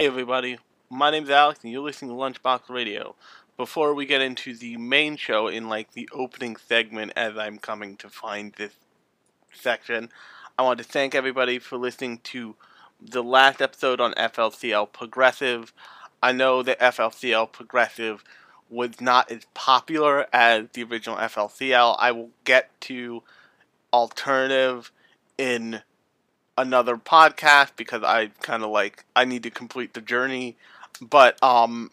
Hey everybody, my name's Alex and you're listening to Lunchbox Radio. Before we get into the main show in like the opening segment as I'm coming to find this section, I want to thank everybody for listening to the last episode on FLCL Progressive. I know that FLCL Progressive was not as popular as the original FLCL. I will get to alternative in another podcast because I kind of like I need to complete the journey. But um,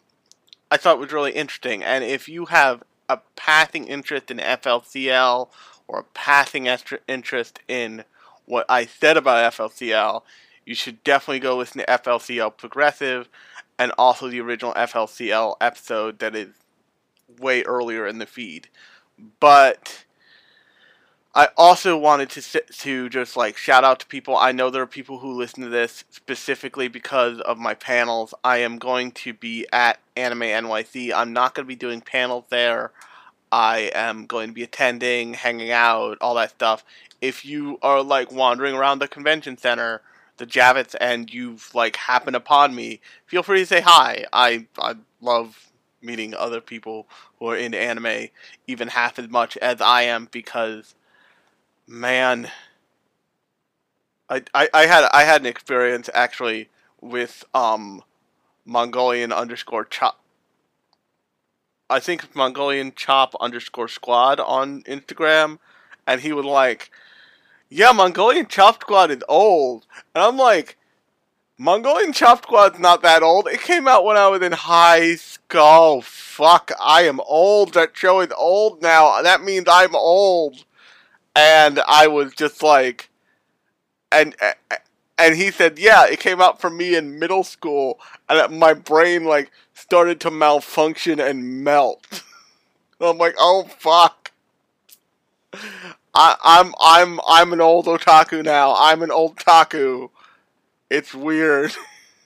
I thought it was really interesting. And if you have a passing interest in FLCL or a passing interest in what I said about FLCL, you should definitely go listen to FLCL Progressive and also the original FLCL episode that is way earlier in the feed. But I also wanted to to just like shout out to people. I know there are people who listen to this specifically because of my panels. I am going to be at Anime NYC. I'm not going to be doing panels there. I am going to be attending, hanging out, all that stuff. If you are like wandering around the convention center, the Javits, and you've like happened upon me, feel free to say hi. I I love meeting other people who are into anime even half as much as I am because man, I, I, I had I had an experience actually with um Mongolian underscore chop. I think Mongolian chop underscore squad on Instagram, and he was like, "Yeah, Mongolian chop squad is old," and I'm like. Mongolian Chop Squad's not that old. It came out when I was in high school. Fuck, I am old. That show is old now. That means I'm old and I was just like, and and he said, yeah, it came out for me in middle school, and my brain like started to malfunction and melt. I'm like, oh fuck. I, I'm I'm I'm an old otaku now. I'm an old taku. It's weird.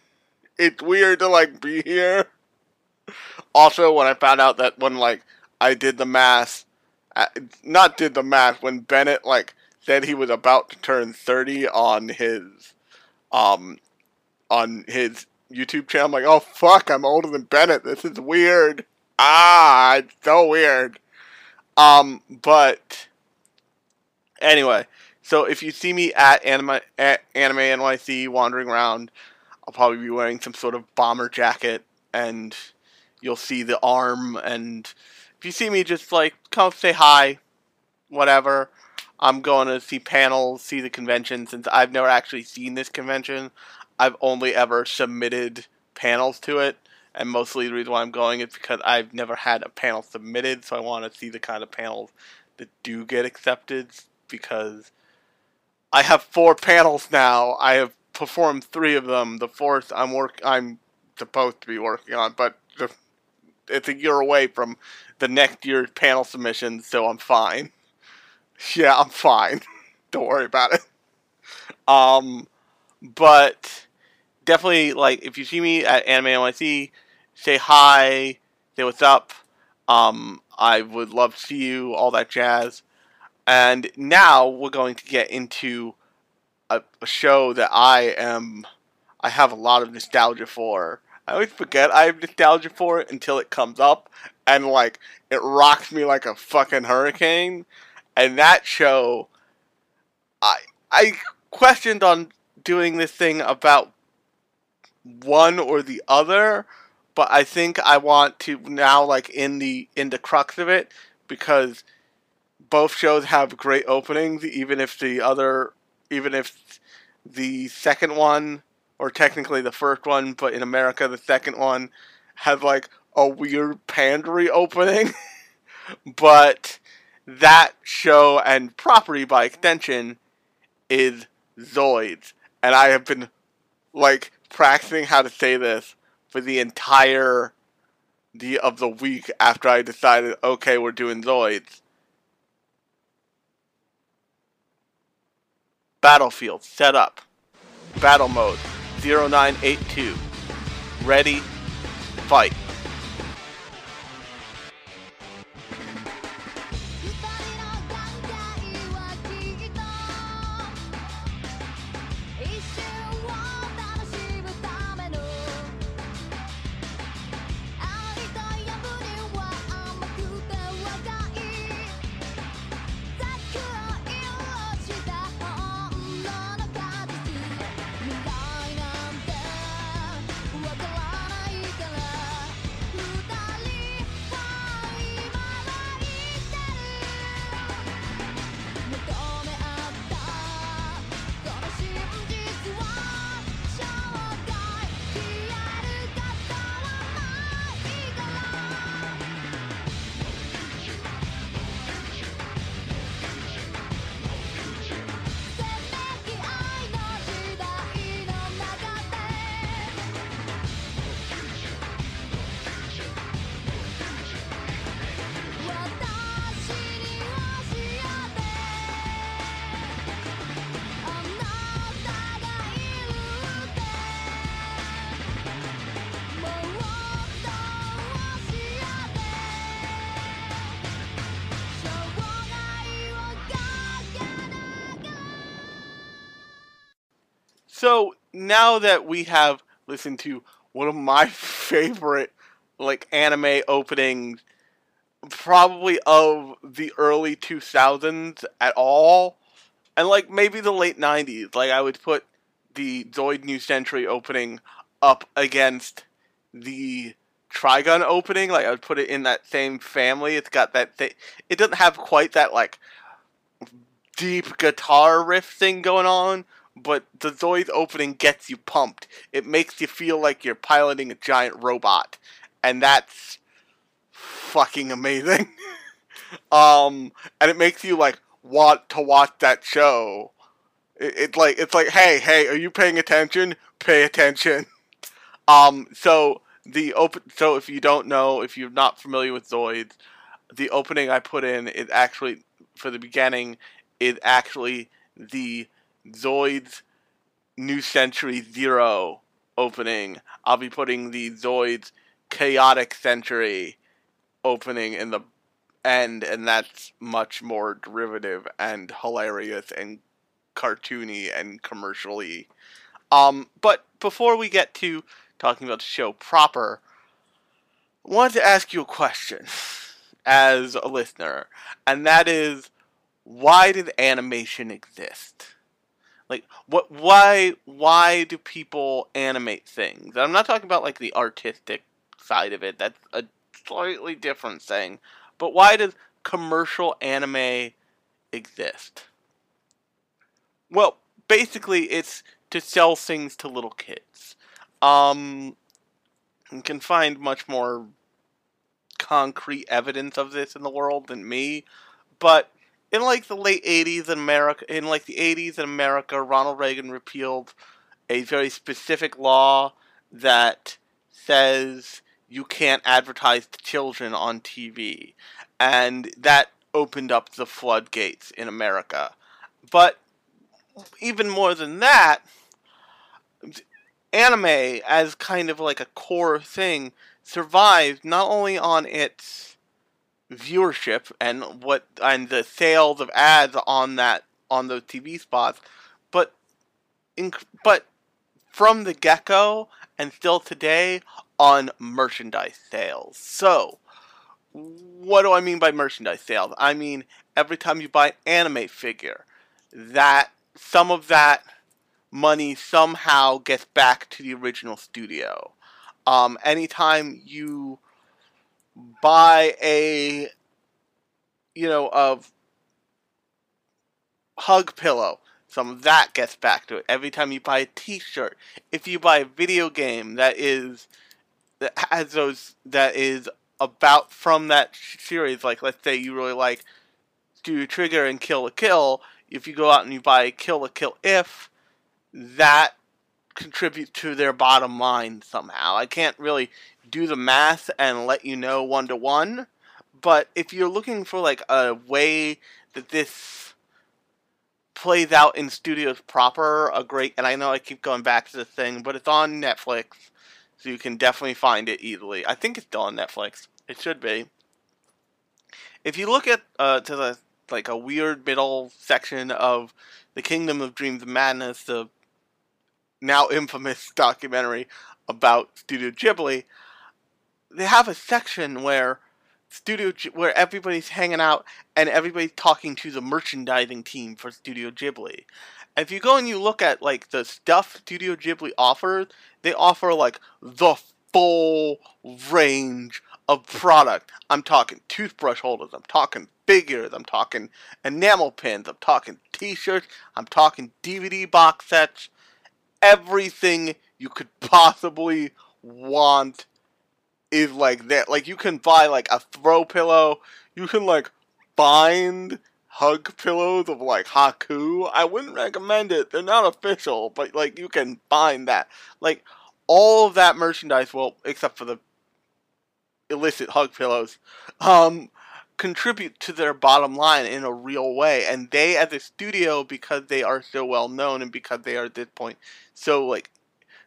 it's weird to like be here. Also, when I found out that when like I did the math not did the math when Bennett like said he was about to turn 30 on his um on his YouTube channel. I'm like, oh fuck, I'm older than Bennett. This is weird. Ah, it's so weird. Um, but anyway, so if you see me at anime at anime NYC wandering around, I'll probably be wearing some sort of bomber jacket, and you'll see the arm and if you see me, just like come say hi, whatever. I'm going to see panels, see the convention. Since I've never actually seen this convention, I've only ever submitted panels to it. And mostly the reason why I'm going is because I've never had a panel submitted, so I want to see the kind of panels that do get accepted. Because I have four panels now. I have performed three of them. The fourth I'm work I'm supposed to be working on, but it's a year away from the next year's panel submission, so I'm fine. Yeah, I'm fine. Don't worry about it. Um, but definitely, like, if you see me at Anime NYC, say hi, say what's up. Um, I would love to see you, all that jazz. And now we're going to get into a, a show that I am, I have a lot of nostalgia for. I always forget I have nostalgia for it until it comes up, and like it rocks me like a fucking hurricane. And that show, I I questioned on doing this thing about one or the other, but I think I want to now like in the in the crux of it because both shows have great openings, even if the other, even if the second one or technically the first one, but in America the second one has like a weird pandery opening. but that show and property by extension is Zoids. And I have been like practicing how to say this for the entire the of the week after I decided okay we're doing Zoids. Battlefield set up. Battle mode. 0982. Ready, fight. So now that we have listened to one of my favorite like anime openings probably of the early 2000s at all and like maybe the late 90s like i would put the zoid new century opening up against the trigun opening like i would put it in that same family. It's got that th- it doesn't have quite that like deep guitar riff thing going on but the zoid opening gets you pumped it makes you feel like you're piloting a giant robot and that's fucking amazing. um, and it makes you like want to watch that show. It, it's like it's like, hey, hey, are you paying attention? Pay attention. Um, so the open. So if you don't know, if you're not familiar with Zoids, the opening I put in is actually for the beginning is actually the Zoids New Century Zero opening. I'll be putting the Zoids Chaotic Century opening in the end, and that's much more derivative and hilarious and cartoony and commercially. Um, but before we get to talking about the show proper, I wanted to ask you a question as a listener, and that is, why did animation exist? Like, what? Why? Why do people animate things? I'm not talking about like the artistic side of it. That's a slightly different thing. But why does commercial anime exist? Well, basically, it's to sell things to little kids. Um, you can find much more concrete evidence of this in the world than me, but in like the late 80s in America, in like the 80s in America, Ronald Reagan repealed a very specific law that says you can't advertise to children on TV. And that opened up the floodgates in America. But even more than that, anime as kind of like a core thing survived not only on its viewership and what and the sales of ads on that on those TV spots, but in, but from the get-go and still today on merchandise sales. So, what do I mean by merchandise sales? I mean every time you buy an anime figure, that some of that money somehow gets back to the original studio. Um, anytime you buy a, you know, of hug pillow, some of that gets back to it. Every time you buy a T-shirt, if you buy a video game that is that has those that is about from that series. Like, let's say you really like Studio Trigger and Kill la Kill. If you go out and you buy a Kill la Kill If, that contributes to their bottom line somehow. I can't really do the math and let you know one to one, but if you're looking for like a way that this plays out in studios proper, a great and I know I keep going back to this thing, but it's on Netflix so you can definitely find it easily. I think it's still on Netflix. It should be. If you look at uh, to the like a weird middle section of the Kingdom of Dreams Madness, the now infamous documentary about Studio Ghibli, they have a section where Studio where everybody's hanging out and everybody's talking to the merchandising team for Studio Ghibli. If you go and you look at like the stuff Studio Ghibli offers, they offer like the full range of product. I'm talking toothbrush holders, I'm talking figures, I'm talking enamel pins, I'm talking t-shirts, I'm talking DVD box sets, everything you could possibly want is like that. Like you can buy like a throw pillow, you can like bind hug pillows of like Haku. I wouldn't recommend it. They're not official, but like you can find that. Like all of that merchandise, well, except for the illicit hug pillows, um, contribute to their bottom line in a real way. And they, as a studio, because they are so well known and because they are at this point so like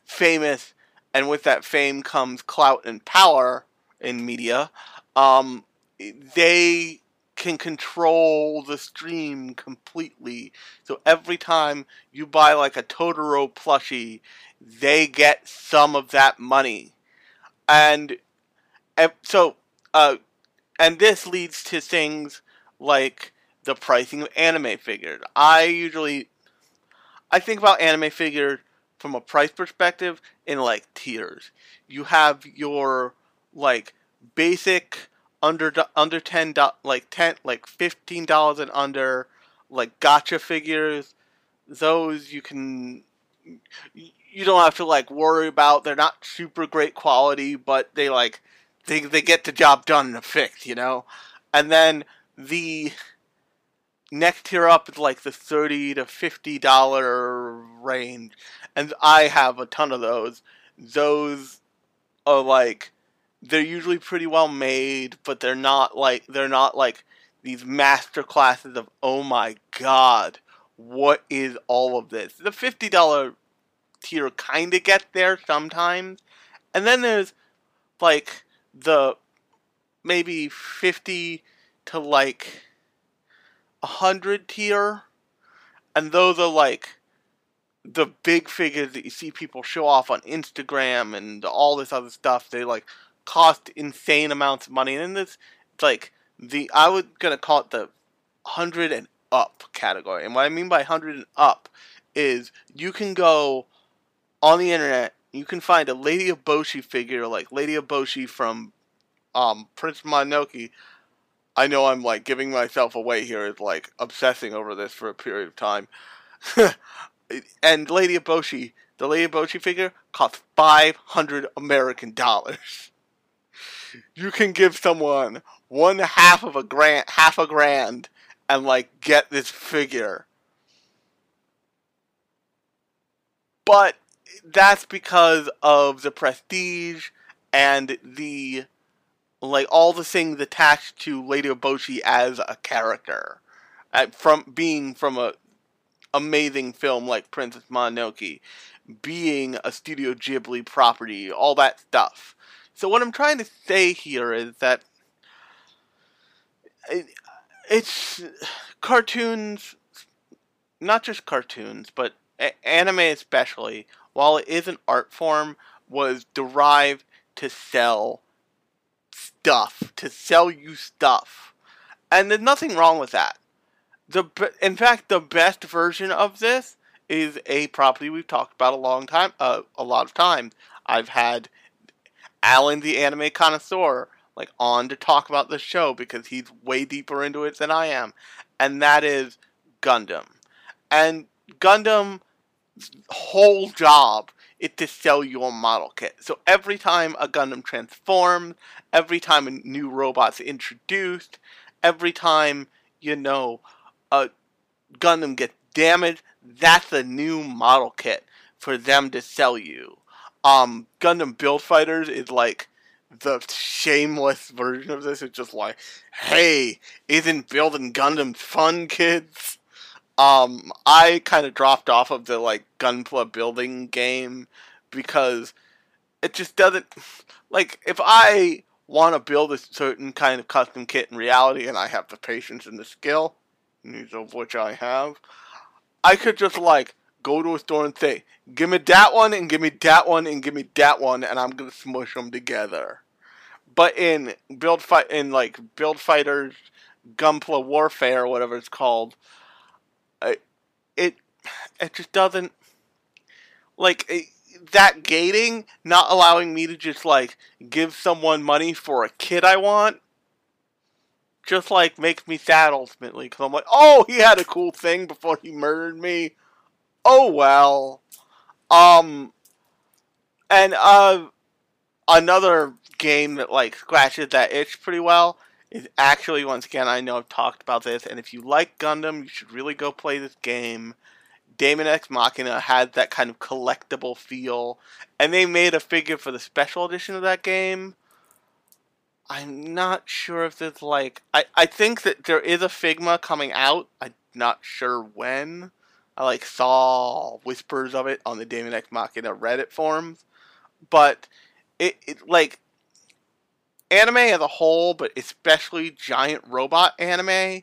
famous, and with that fame comes clout and power in media, um, they can control the stream completely. So every time you buy like a Totoro plushie, they get some of that money. And, and so uh and this leads to things like the pricing of anime figures. I usually I think about anime figures from a price perspective in like tiers. You have your like basic under under ten like ten like fifteen dollars and under like gacha figures. Those you can you don't have to like worry about. They're not super great quality, but they like they they get the job done and fixed, you know. And then the next tier up is like the thirty to fifty dollar range, and I have a ton of those. Those are like they're usually pretty well made, but they're not like they're not like these master classes of oh my god, what is all of this? The fifty dollar tier kind of gets there sometimes, and then there's like the maybe fifty to like a hundred tier, and those are like the big figures that you see people show off on Instagram and all this other stuff. They like cost insane amounts of money. And this, it's like the I would gonna call it the hundred and up category. And what I mean by hundred and up is you can go on the internet, you can find a Lady of Eboshi figure like Lady of Eboshi from um, Prince Mononoke. I know I'm like giving myself away here is like obsessing over this for a period of time. and Lady Eboshi, the Lady Eboshi figure costs 500 American dollars you can give someone one half of a grand, half a grand, and like get this figure. But that's because of the prestige and the like all the things attached to Lady Eboshi as a character, uh, from being from a amazing film like Princess Mononoke, being a Studio Ghibli property, all that stuff. So what I'm trying to say here is that it, it's cartoons, not just cartoons, but anime especially, while it is an art form, was derived to sell stuff, to sell you stuff. And there's nothing wrong with that. The in fact, the best version of this is a property we've talked about a long time, uh, a lot of times. I've had Alan the anime connoisseur like on to talk about the show because he's way deeper into it than I am, and that is Gundam. And Gundam's whole job is to sell your model kit. So every time a Gundam transforms, every time a new robot's introduced, every time you know a Gundam gets damaged, that's a new model kit for them to sell you um, Gundam Build Fighters is like the shameless version of this. It's just like, hey, isn't building Gundam fun, kids? Um, I kind of dropped off of the like Gunpla building game because it just doesn't like if I want to build a certain kind of custom kit in reality and I have the patience and the skill, neither of which I have, I could just like go to a store and say, give me that one and give me that one and give me that one and I'm gonna smush them together. But in build fight in like build fighters, Gunpla warfare whatever it's called, it it, it just doesn't like it, that gating not allowing me to just like give someone money for a kid I want just like makes me sad ultimately because I'm like, oh, he had a cool thing before he murdered me oh well. Um, and uh, another game that like scratches that itch pretty well is actually once again I know I've talked about this, and if you like Gundam, you should really go play this game. Daemon X Machina had that kind of collectible feel, and they made a figure for the special edition of that game. I'm not sure if there's like I, I think that there is a Figma coming out. I'm not sure when. I like saw whispers of it on the Daemon X Machina Reddit forums, but it, it like anime as a whole, but especially giant robot anime,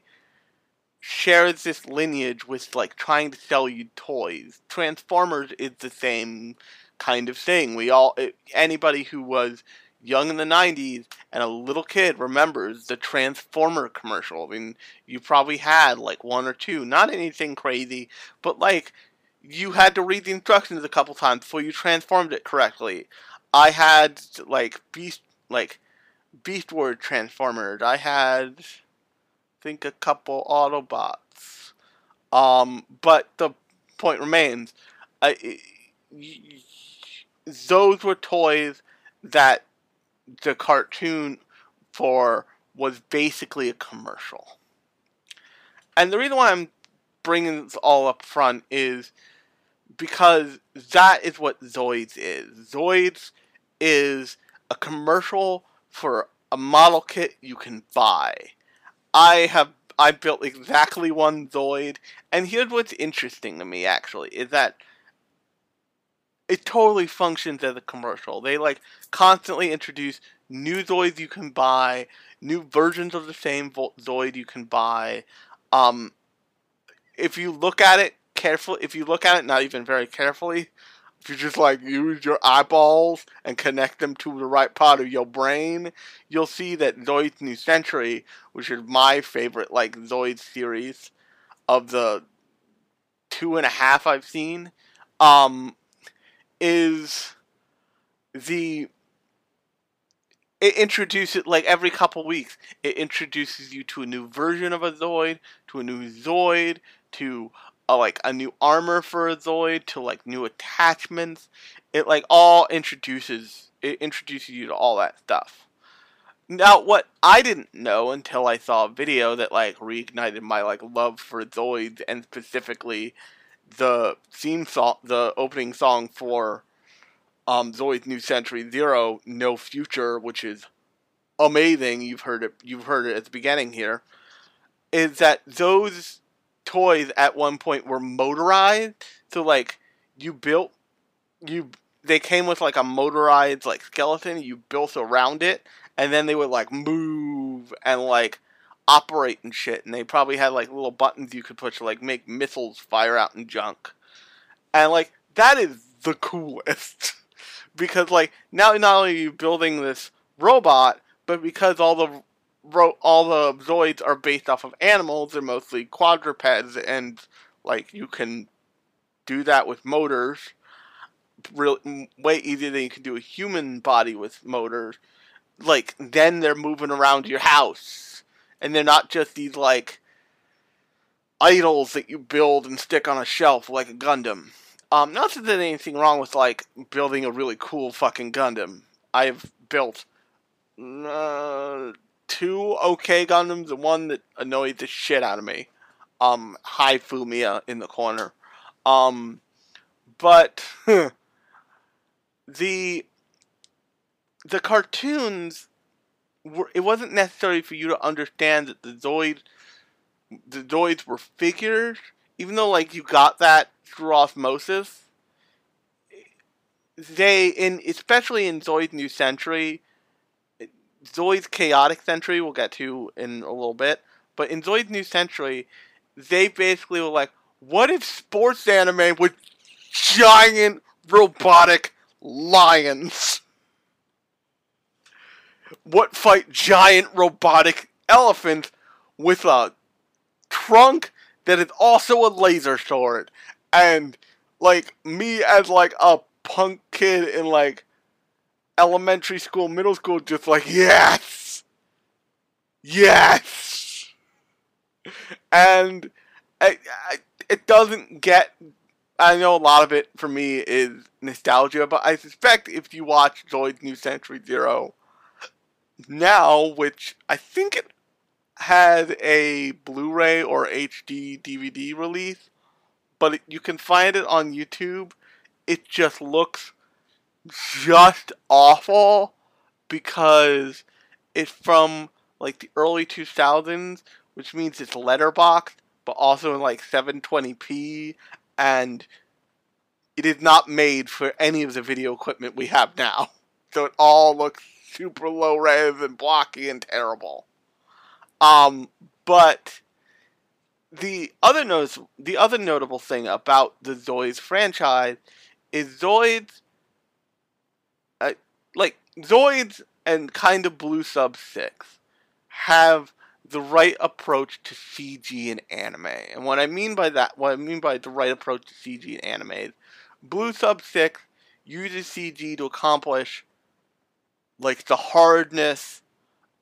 shares this lineage with like trying to sell you toys. Transformers is the same kind of thing. We all eh, anybody who was young in the 90s and a little kid remembers the Transformer commercial. I mean, you probably had like one or two, not anything crazy, but like you had to read the instructions a couple times before you transformed it correctly. I had like beast like beast word transformers. I had I think a couple Autobots. Um, but the point remains, I, those were toys that the cartoon for was basically a commercial. And the reason why I'm bringing this all up front is because that is what Zoids is. Zoids is a commercial for a model kit you can buy. I have I built exactly one Zoid, and here's what's interesting to me actually is that it totally functions as a commercial. They like constantly introduce new Zoids you can buy, new versions of the same Zoid you can buy. Um, if you look at it carefully, if you look at it not even very carefully, you just like use your eyeballs and connect them to the right part of your brain, you'll see that Zoid's New Century, which is my favorite like Zoid series of the two and a half I've seen, um, is the it introduces like every couple weeks it introduces you to a new version of a zoid to a new zoid to like a new armor for a zoid to like new attachments it like all introduces it introduces you to all that stuff now what i didn't know until i saw a video that like reignited my like love for zoids and specifically the theme song, the opening song for um, Zoid's New Century Zero, No Future, which is amazing. You've heard it. You've heard it at the beginning here. Is that those toys at one point were motorized? So like you built you they came with like a motorized like skeleton you built around it and then they would like move and like operate and shit, and they probably had like little buttons you could push to like make missiles fire out and junk. And like that is the coolest. because like now not only are you building this robot, but because all the ro- all the Zoids are based off of animals, they're mostly quadrupeds, and like you can do that with motors, real way easier than you can do a human body with motors. Like then they're moving around your house and they're not just these like idols that you build and stick on a shelf like a Gundam. Um, not that there's anything wrong with like building a really cool fucking Gundam. I've built uh, two okay Gundams and one that annoyed the shit out of me. Um, Hi Fumia in the corner. Um, but the the cartoons were. it wasn't necessary for you to understand that the Zoid the Zoids were figures, even though like you got that through osmosis. They in especially in Zoid's New Century, Zoid's Chaotic Century we'll get to in a little bit, but in Zoid's New Century, they basically were like, what if sports anime with giant robotic lions? what fight giant robotic elephants with a trunk that is also a laser sword. And like me as like a punk kid in like elementary school, middle school, just like yes, yes, and I, I, it doesn't get. I know a lot of it for me is nostalgia, but I suspect if you watch Zoid's New Century Zero, now, which I think it had a Blu-ray or HD DVD release, but it, you can find it on YouTube. It just looks just awful because it's from like the early 2000s, which means it's letterboxed, but also in like 720p, and it is not made for any of the video equipment we have now. so it all looks super low res and blocky and terrible. Um, but the other notice, the other notable thing about the Zoids franchise is Zoids, like Zoids and kind of Blue Sub Six, have the right approach to CG and anime. And what I mean by that, what I mean by the right approach to CG and anime is Blue Sub 6 uses CG to accomplish like the hardness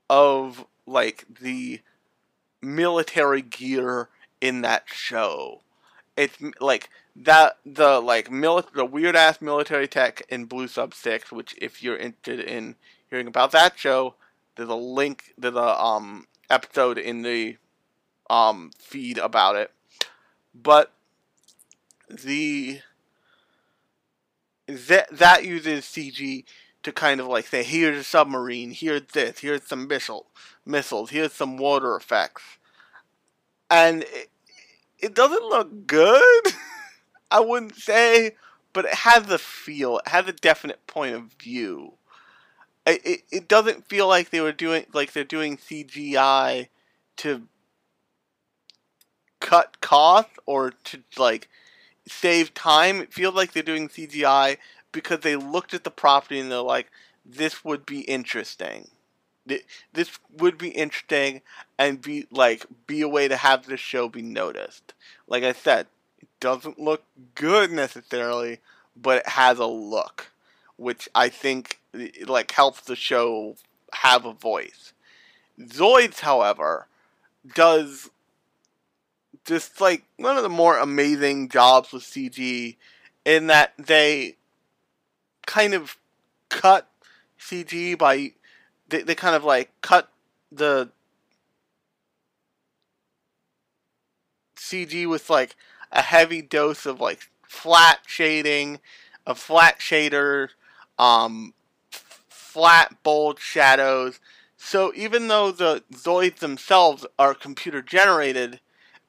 of like the military gear in that show. It's like that the like mili- the weird ass military tech in Blue Sub 6, which if you're interested in hearing about that show, there's a link to the um episode in the um feed about it. But the that that uses CG to kind of like say here's a submarine, here's this, here's some missile missiles, here's some water effects. And it, it doesn't look good. I wouldn't say, but it has the feel. It has a definite point of view it, it, it doesn't feel like they were doing like they're doing CGI to cut costs or to like save time. It feels like they're doing CGI because they looked at the property and they're like, this would be interesting. This would be interesting and be like be a way to have this show be noticed. Like I said, it doesn't look good necessarily, but it has a look, which I think like helps the show have a voice. Zoids, however, does just like one of the more amazing jobs with CG in that they kind of cut CG by they, they kind of like cut the CG with like a heavy dose of like flat shading, a flat shader, um, flat, bold shadows. So even though the Zoids themselves are computer generated,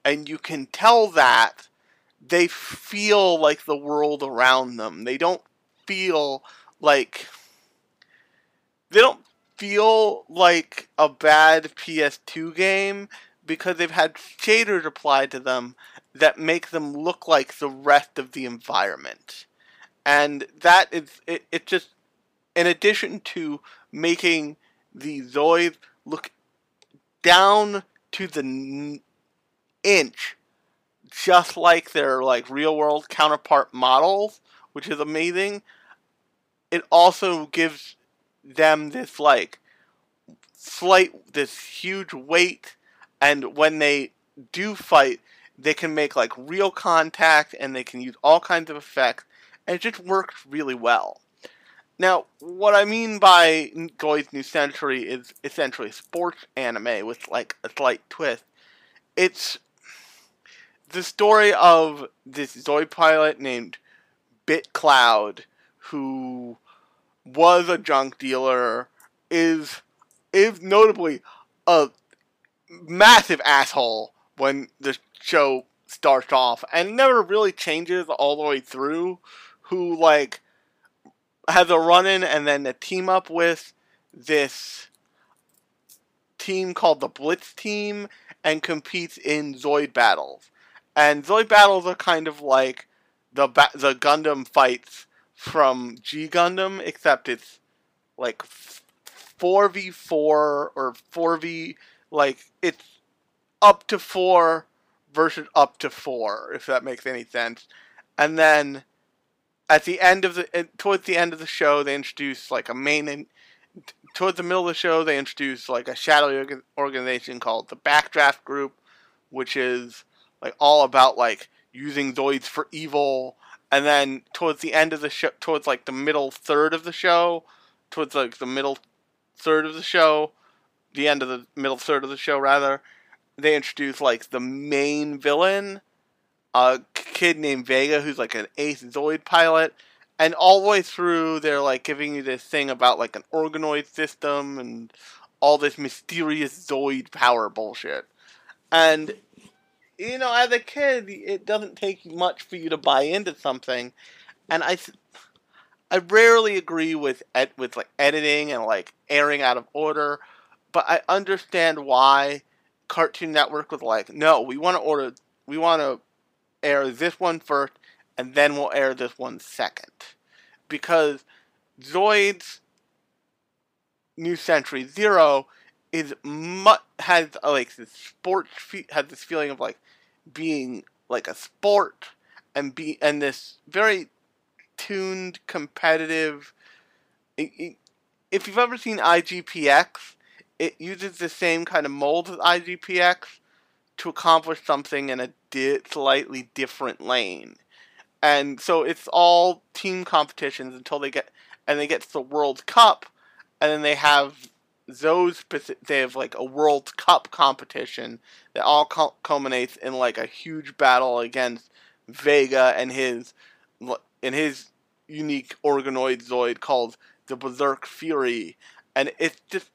and you can tell that, they feel like the world around them. They don't feel like. They don't feel like a bad PS2 game because they've had shaders applied to them that make them look like the rest of the environment. And that is, it, it just in addition to making the Zoids look down to the n- inch, just like their like real world counterpart models, which is amazing. It also gives them this like slight, this huge weight, and when they do fight, they can make like real contact and they can use all kinds of effects, and it just works really well. Now, what I mean by Zoids New Century is essentially sports anime with like a slight twist. It's the story of this Zoid pilot named BitCloud who was a junk dealer is is notably a massive asshole when the show starts off and never really changes all the way through who like has a run in and then a team up with this team called the Blitz Team and competes in Zoid battles. And Zoid battles are kind of like the ba- the Gundam fights from G Gundam, except it's like four v four or four v like it's up to four versus up to four, if that makes any sense. And then at the end of the eh, towards the end of the show, they introduce like a main. In, towards the middle of the show, they introduce like a shadow organization called the Backdraft Group, which is like all about like using Zoids for evil. And then towards the end of the show, towards like the middle third of the show, towards like the middle third of the show, the end of the middle third of the show rather, they introduce like the main villain, a kid named Vega who's like an ace Zoid pilot. And all the way through, they're like giving you this thing about like an organoid system and all this mysterious Zoid power bullshit. And, you know, as a kid, it doesn't take much for you to buy into something. And I, I rarely agree with ed- with like editing and like airing out of order, but I understand why Cartoon Network was like, no, we want to order, we want to air this one first, and then we'll air this one second, because Zoids New Century Zero is mu- has like this sports fe- has this feeling of like being like a sport and be and this very tuned competitive it, it, if you've ever seen IGPX it uses the same kind of mold as IGPX to accomplish something in a di- slightly different lane. And so it's all team competitions until they get and they get to the World Cup and then they have those they have like a World Cup competition that all culminates in like a huge battle against Vega and his in his unique organoid Zoid called the Berserk Fury, and it's just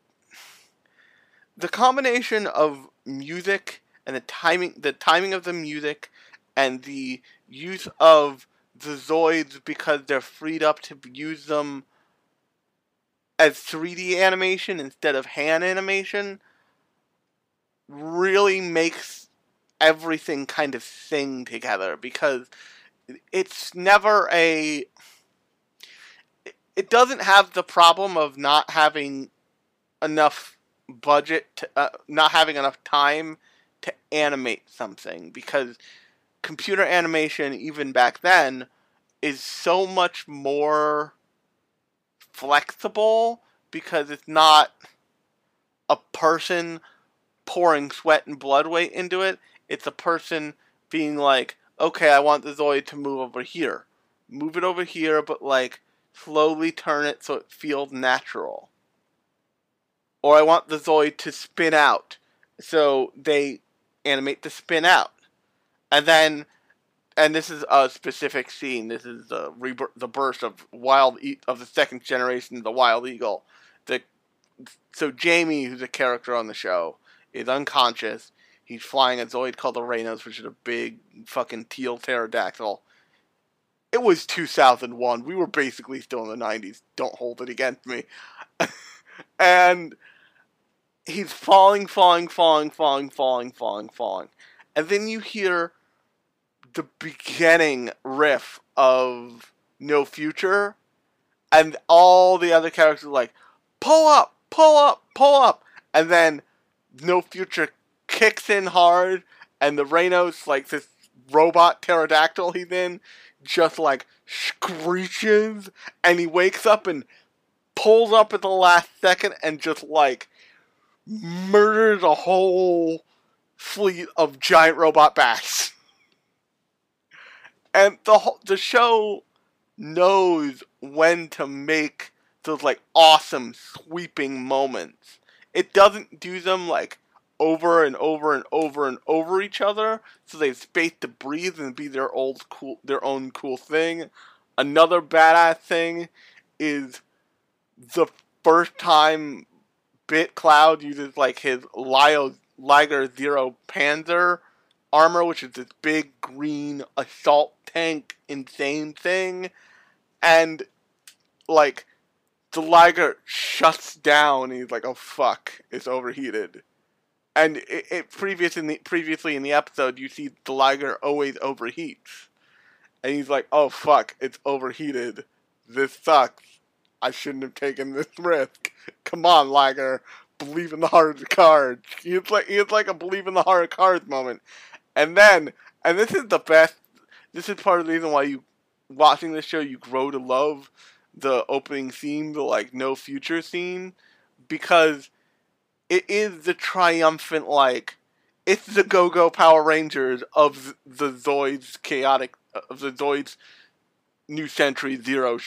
the combination of music and the timing, the timing of the music, and the use of the Zoids because they're freed up to use them as 3D animation instead of hand animation really makes everything kind of sing together because it's never a it doesn't have the problem of not having enough budget to, uh, not having enough time to animate something because computer animation even back then is so much more flexible because it's not a person pouring sweat and blood weight into it. It's a person being like, okay, I want the Zoid to move over here. Move it over here, but like slowly turn it so it feels natural. Or I want the Zoid to spin out. So they animate the spin out. And then and this is a specific scene. This is the rebirth, the burst of wild e- of the second generation, the Wild Eagle. The so Jamie, who's a character on the show, is unconscious. He's flying a Zoid called the Raynos, which is a big fucking teal pterodactyl. It was 2001. We were basically still in the 90s. Don't hold it against me. and he's falling, falling, falling, falling, falling, falling, falling. And then you hear the beginning riff of No Future, and all the other characters like, pull up, pull up, pull up, and then No Future kicks in hard, and the Raynos, like this robot pterodactyl he's in, just like screeches, and he wakes up and pulls up at the last second and just like murders a whole fleet of giant robot bats and the the show knows when to make those like awesome sweeping moments. It doesn't do them like over and over and over and over each other, so they have space to breathe and be their old cool, their own cool thing. Another badass thing is the first time BitCloud uses like his Lio Liger Zero Panzer armor, which is this big green assault tank insane thing, and like the Liger shuts down. he's like, "Oh fuck, it's overheated." And it, it previous in the previously in the episode, you see the Liger always overheats, and he's like, "Oh fuck, it's overheated. This sucks. I shouldn't have taken this risk. Come on, Liger." Believe in the heart of the cards. It's like he's like a believe in the heart of cards moment, and then, and this is the best. This is part of the reason why you watching this show you grow to love the opening theme, the like no future scene, because it is the triumphant like it's the Go Go Power Rangers of the Zoids chaotic of the Zoids New Century Zero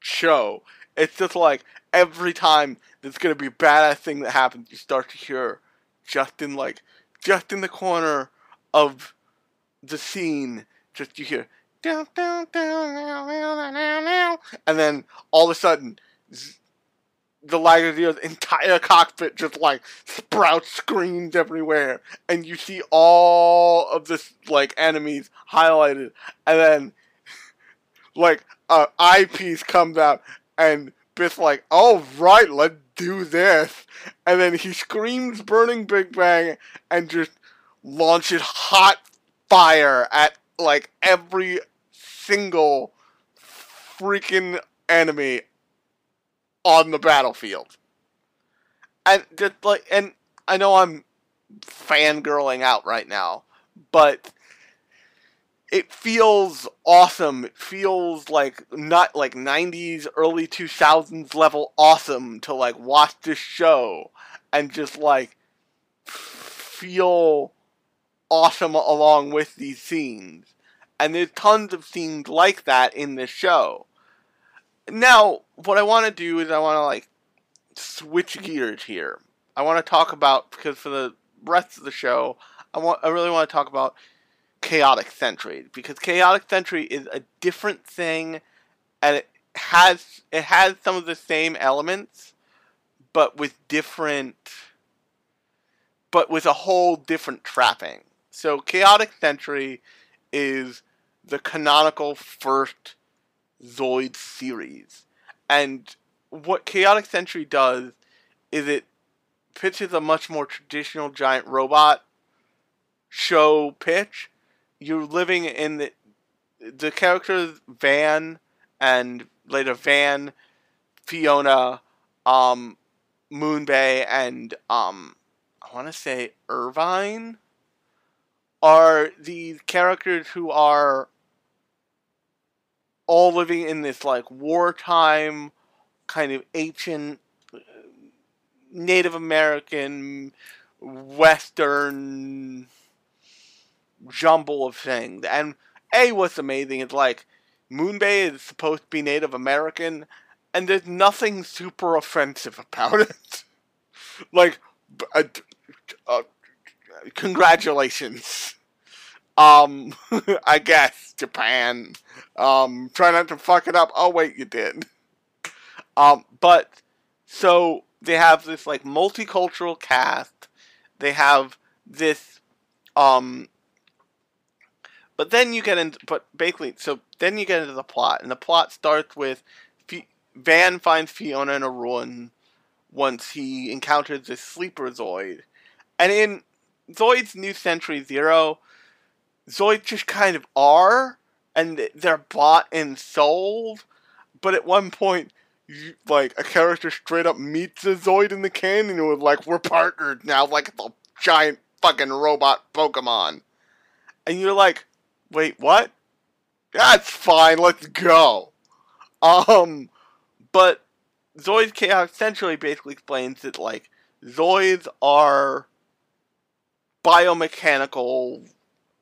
show. It's just like every time there's gonna be a badass thing that happens, you start to hear Justin like just in the corner of the scene, just you hear and then all of a sudden, the Liger's entire cockpit just like sprouts screens everywhere, and you see all of this like enemies highlighted, and then like a eyepiece comes out and Bit's like, "All right, let's do this," and then he screams "Burning Big Bang" and just launches hot fire at like every single freaking enemy on the battlefield. And just like and I know I'm fangirling out right now, but it feels awesome. It feels like not like 90s, early 2000s level awesome to like watch this show and just like feel awesome along with these scenes. And there's tons of scenes like that in this show. Now, what I want to do is I want to like switch gears here. I want to talk about because for the rest of the show, I want I really want to talk about chaotic century because chaotic century is a different thing and it has it has some of the same elements but with different but with a whole different trapping. So chaotic century is the canonical first Zoid series. And what Chaotic Century does is it pitches a much more traditional giant robot show pitch. You're living in the the characters Van and later Van, Fiona, um, Moonbay, and um, I want to say Irvine are the characters who are all living in this like wartime kind of ancient Native American Western jumble of things. And A, what's amazing is like Moonbay is supposed to be Native American, and there's nothing super offensive about it. like, uh, uh, congratulations. Um, I guess Japan. Um, try not to fuck it up. Oh wait, you did. Um, but so they have this like multicultural cast. They have this, um, but then you get into, but basically, so then you get into the plot, and the plot starts with Van finds Fiona in a ruin once he encounters this sleeper Zoid, and in Zoid's New Century Zero, Zoids just kind of are, and they're bought and sold. But at one point, you, like a character straight up meets a Zoid in the canyon and was like, "We're partnered now," like the giant fucking robot Pokemon, and you're like, "Wait, what?" That's fine. Let's go. Um, but Zoid's Chaos essentially basically explains that like Zoids are biomechanical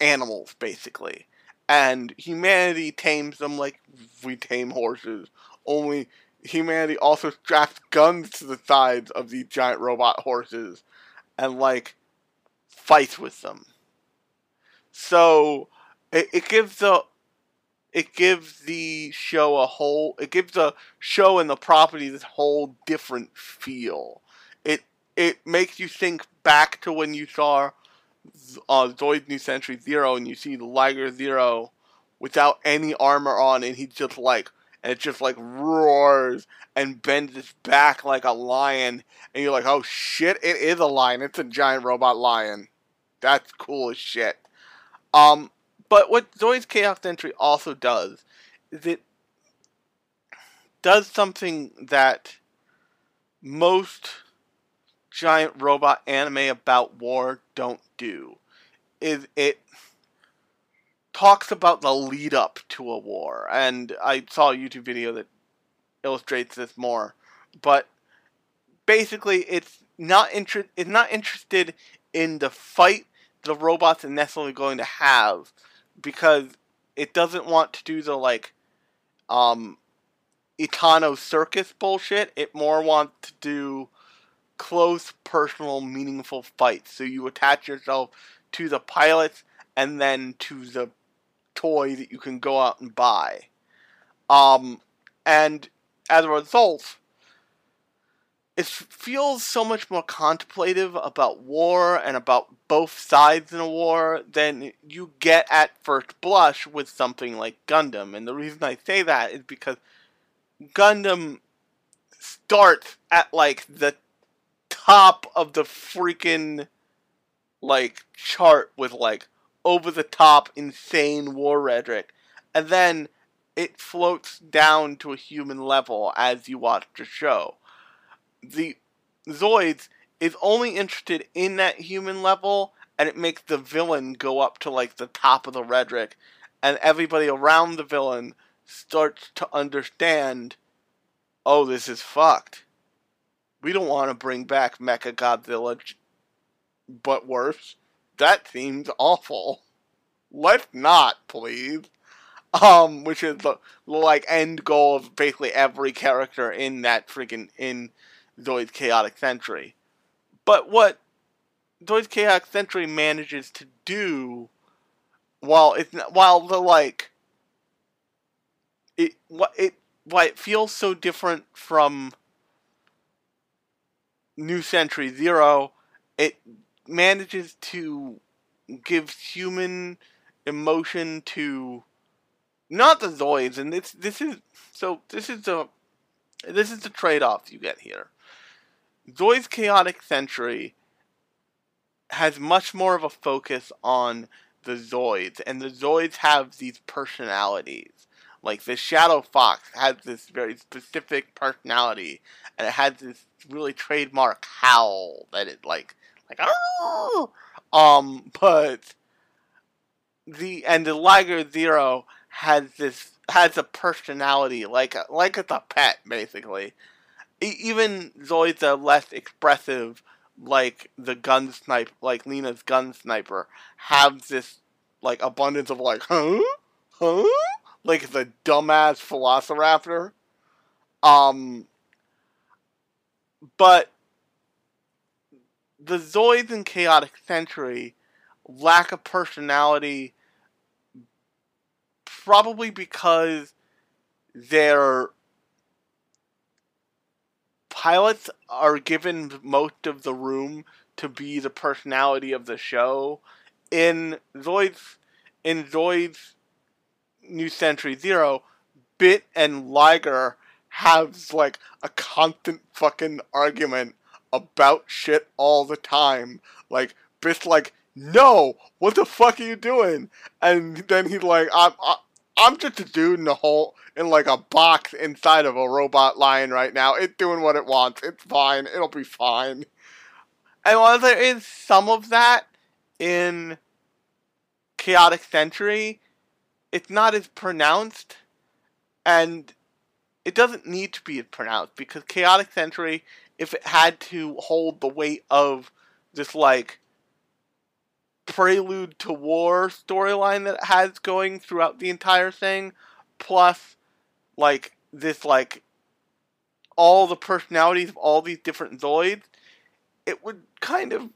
animals, basically. And humanity tames them like we tame horses. Only humanity also straps guns to the sides of these giant robot horses and, like, fights with them. So, it, it gives the it gives the show a whole it gives the show and the property this whole different feel. It it makes you think back to when you saw uh, Zoid New Century Zero, and you see the Liger Zero without any armor on, and he just like, and it just like roars and bends its back like a lion, and you're like, oh shit, it is a lion. It's a giant robot lion. That's cool as shit. Um, but what Zoid's Chaos Century also does is it does something that most giant robot anime about war don't do is it talks about the lead up to a war. And I saw a YouTube video that illustrates this more. But basically it's not inter- it's not interested in the fight the robots are necessarily going to have because it doesn't want to do the like um Itano circus bullshit it more wants to do close, personal, meaningful fights. So you attach yourself to the pilots and then to the toy that you can go out and buy. Um, and as a result, it feels so much more contemplative about war and about both sides in a war than you get at first blush with something like Gundam. And the reason I say that is because Gundam starts at like the top of the freaking like chart with like over the top insane war rhetoric and then it floats down to a human level as you watch the show the Zoids is only interested in that human level, and it makes the villain go up to like the top of the rhetoric, and everybody around the villain starts to understand, oh, this is fucked. We don't want to bring back Mecha Godzilla, but worse. That seems awful. Let's not, please. Um, which is the like end goal of basically every character in that freaking in Zoid's Chaotic Century. But what Zoid's Chaotic Century manages to do, while it's not, while the like it what it why it feels so different from New Century Zero, it manages to give human emotion to not the Zoids, and this this is so this is the this is the trade off you get here. Zoid's Chaotic Century has much more of a focus on the Zoids, and the Zoids have these personalities. Like the Shadow Fox has this very specific personality, and it has this really trademark howl that it like like um but the and the Liger Zero has this has a personality like like it's a pet basically even Zoids are less expressive, like the gun snipe, like Lena's gun sniper, have this like abundance of like, huh, huh, like the dumbass Velociraptor. Um, but the Zoids in Chaotic Century lack a personality, probably because they're pilots are given most of the room to be the personality of the show. In Zoid's in Zoid's New Century Zero, Bit and Liger have like a constant fucking argument about shit all the time. Like Bit's like, "No, what the fuck are you doing?" And then he's like, "I'm I'm just a dude in a hole in like a box inside of a robot lion right now. It's doing what it wants. It's fine. It'll be fine. And while there is some of that in Chaotic Century, it's not as pronounced, and it doesn't need to be as pronounced because Chaotic Century, if it had to hold the weight of this like prelude to war storyline that it has going throughout the entire thing, plus like this like all the personalities of all these different Zoids, it would kind of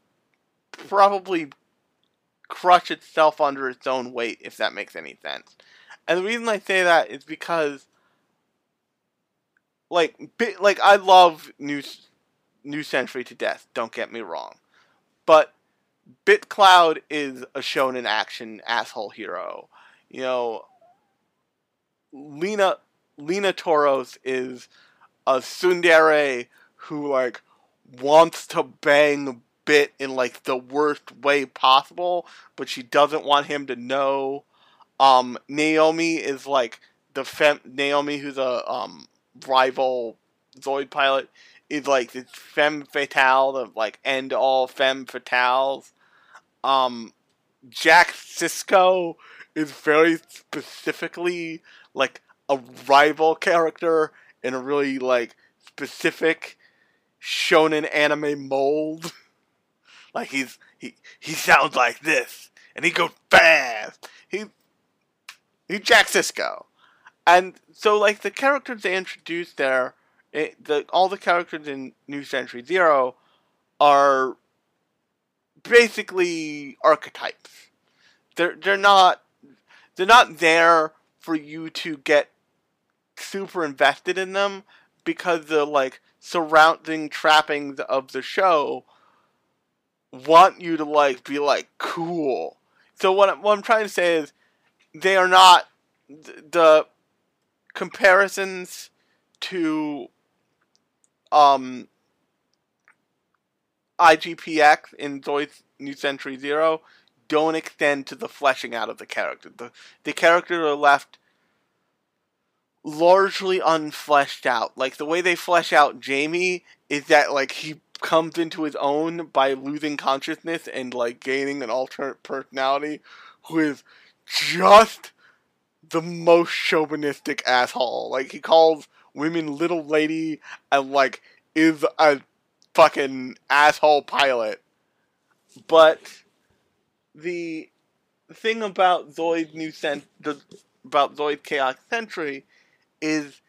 probably crush itself under its own weight, if that makes any sense. And the reason I say that is because, like, like I love New New Century to death. Don't get me wrong, but BitCloud is a shonen action asshole hero. You know, Lena Lena Toros is a tsundere who like wants to bang Bit in like the worst way possible, but she doesn't want him to know. Um, Naomi is like the fem Naomi who's a um rival Zoid pilot is like this femme fatale, the like end all femme fatales. Um, Jack Cisco is very specifically like a rival character in a really like specific shonen anime mold. like he's he he sounds like this and he goes fast. He he's Jack Cisco. And so like the characters they introduced there it, the all the characters in New Century Zero are basically archetypes. They're they're not they're not there for you to get super invested in them because the like surrounding trappings of the show want you to like be like cool. So what I'm, what I'm trying to say is they are not the comparisons to um IGPX in Zoid's New Century Zero don't extend to the fleshing out of the character. The the characters are left largely unfleshed out. Like the way they flesh out Jamie is that like he comes into his own by losing consciousness and like gaining an alternate personality who is just the most chauvinistic asshole. Like he calls women little lady and like is a fucking asshole pilot. But the thing about Zoid New Cent the about Zoid Chaos Century is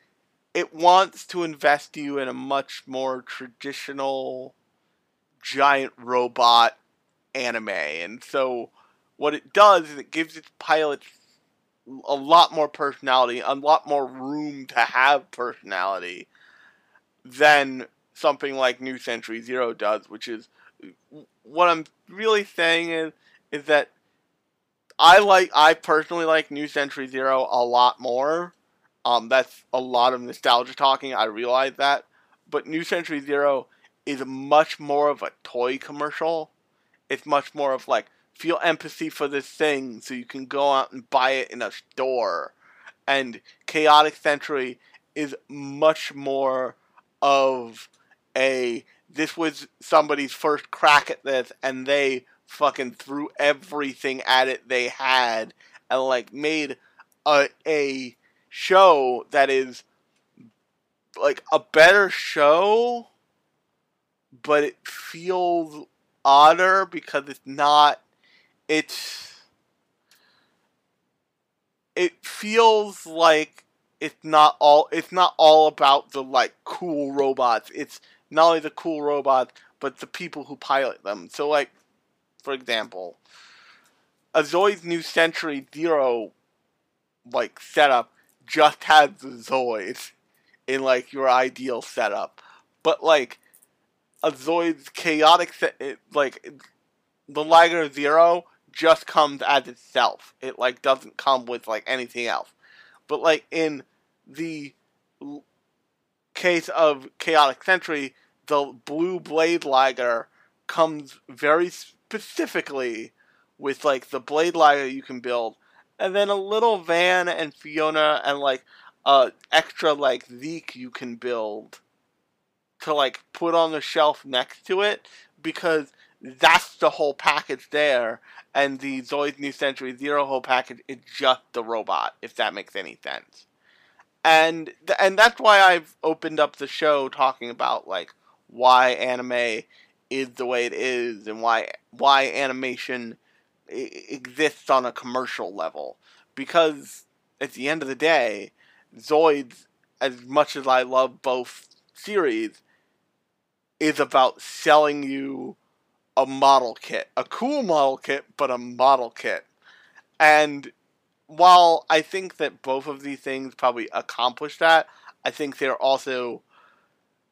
it wants to invest you in a much more traditional giant robot anime. And so what it does is it gives its pilots a lot more personality, a lot more room to have personality than something like New Century Zero does, which is what I'm really saying is is that I like I personally like New Century Zero a lot more um, that's a lot of nostalgia talking. I realize that, but New Century Zero is much more of a toy commercial. It's much more of like feel empathy for this thing, so you can go out and buy it in a store. And Chaotic Century is much more of a this was somebody's first crack at this, and they fucking threw everything at it they had, and like made a a show that is like a better show, but it feels odder because it's not. It's. It feels like it's not all. It's not all about the like cool robots. It's not only the cool robots, but the people who pilot them. So, like, for example, a Zoid's New Century Zero like setup just has the Zoids in like your ideal setup, but like a Zoid's chaotic like the Liger Zero just comes as itself. It like doesn't come with like anything else. But like in the case of Chaotic Century, the blue blade Liger comes very specifically with like the blade Liger you can build and then a little van and Fiona and like uh extra like Zeke you can build to like put on the shelf next to it because that's the whole package there and the Zoid's New Century Zero whole package is just the robot if that makes any sense. And th- and that's why I've opened up the show talking about like why anime is the way it is and why why animation exists on a commercial level because at the end of the day, Zoids, as much as I love both series, is about selling you a model kit, a cool model kit, but a model kit. And while I think that both of these things probably accomplish that, I think they're also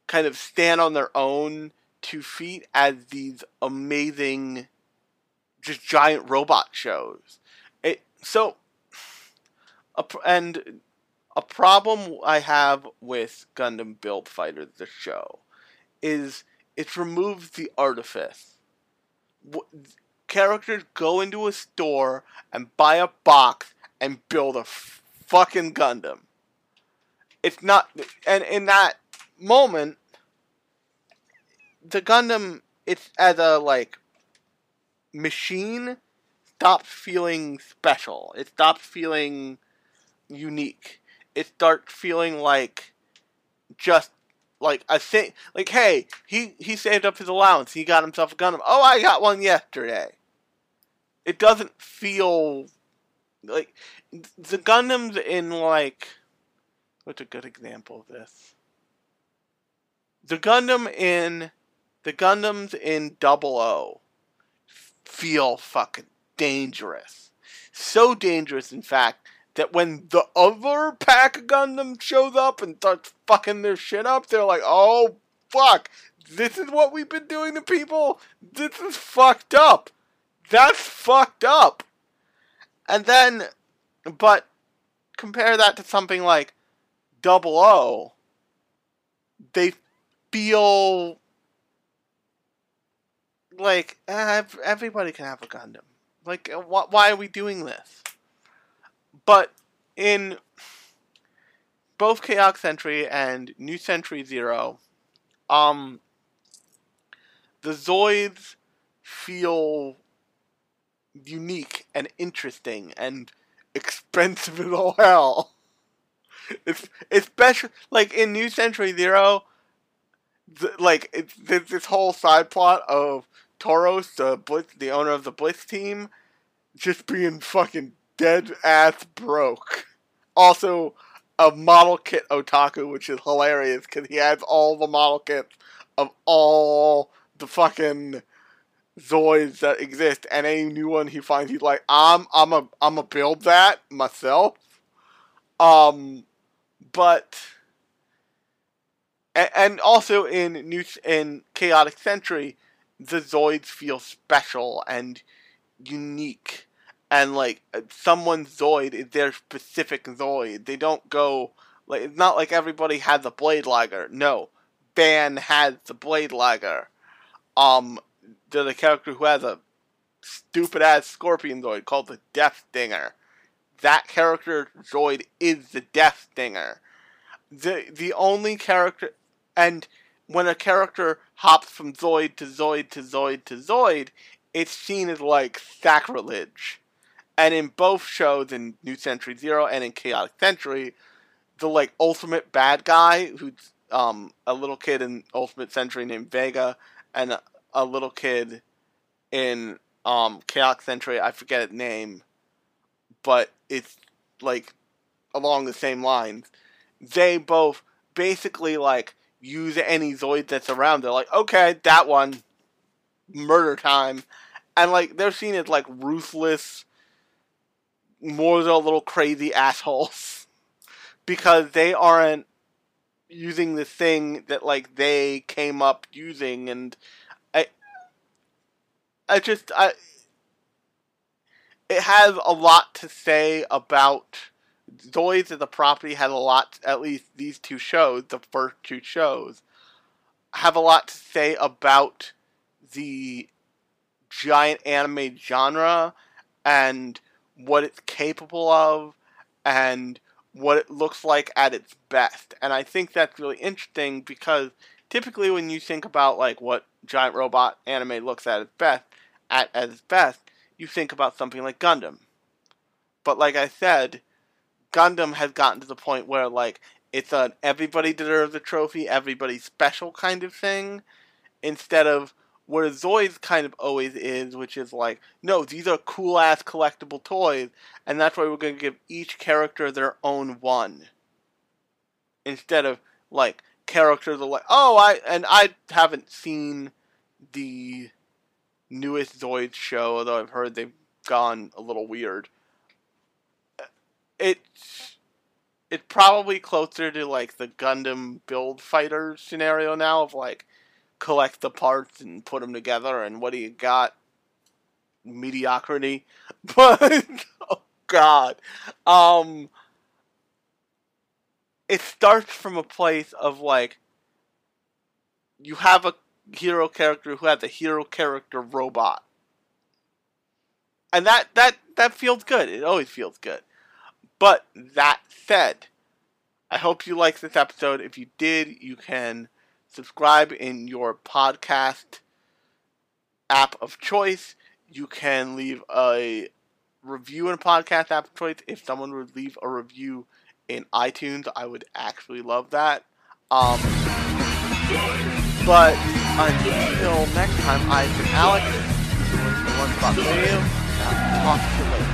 kind of stand on their own two feet as these amazing just giant robot shows. It so a, and a problem I have with Gundam Build Fighter the show is it removes the artifice. Characters go into a store and buy a box and build a fucking Gundam. It's not, and in that moment, the Gundam, it's as a like machine stops feeling special. It stops feeling unique. It starts feeling like just like a thing. Like, hey, he he saved up his allowance. He got himself a Gundam. Oh, I got one yesterday. It doesn't feel like the Gundams in like. What's a good example of this? The Gundam in the Gundams in Double O feel fucking dangerous. So dangerous, in fact, that when the other pack of Gundam shows up and starts fucking their shit up, they're like, oh fuck. This is what we've been doing to people? This is fucked up. That's fucked up. And then, but compare that to something like Double O. They feel like uh, everybody can have a Gundam. Like, uh, wh- why are we doing this? But in both Chaos Century and New Century Zero, um, the Zoids feel unique and interesting and expensive as all hell. It's especially like in New Century Zero, like it's there's this whole side plot of Toros, the Blitz, the owner of the Blitz team, just being fucking dead ass broke. Also, a model kit otaku, which is hilarious because he has all the model kits of all the fucking Zoids that exist, and any new one he finds, he's like, I'm, I'm a, I'm a build that myself. Um, but, and, and also in new in Chaotic Century, the Zoids feel special and unique and like someone's Zoid is their specific Zoid. They don't go like it's not like everybody has a Blade Liger. No, Van has the Blade Liger. Um, there's a character who has a stupid ass Scorpion Zoid called the Death Stinger. That character Zoid is the Death Stinger. The the only character and when a character hops from Zoid to Zoid to Zoid to Zoid, it's seen as like sacrilege and in both shows, in New Century Zero and in Chaotic Century, the like ultimate bad guy who's um a little kid in Ultimate Century named Vega, and a, little kid in um Chaotic Century, I forget its name, but it's like along the same lines. They both basically like use any Zoid that's around. They're like, okay, that one, murder time, and like they're seen as like ruthless more than a little crazy assholes because they aren't using the thing that like they came up using and I just I it has a lot to say about Zoids as a property has a lot at least these two shows, the first two shows, have a lot to say about the giant anime genre and what it's capable of and what it looks like at its best. And I think that's really interesting because typically when you think about like what giant robot anime looks at its best at, its best, you think about something like Gundam. But like I said, Gundam has gotten to the point where like it's an everybody deserves a trophy, everybody special kind of thing, instead of what a Zoids kind of always is, which is like, no, these are cool ass collectible toys, and that's why we're going to give each character their own one. Instead of like characters are like, oh, I and I haven't seen the newest Zoids show, although I've heard they've gone a little weird. It's it's probably closer to like the Gundam build fighter scenario now of like collect the parts and put them together, and what do you got? Mediocrity. But oh god, um, it starts from a place of like you have a hero character who had the hero character robot. And that that that feels good. It always feels good. But that said, I hope you liked this episode. If you did, you can subscribe in your podcast app of choice. You can leave a review in a podcast app of choice. If someone would leave a review in iTunes, I would actually love that. Um, but until next time, I've been Alex. Lunchbox Radio. Talk to you later.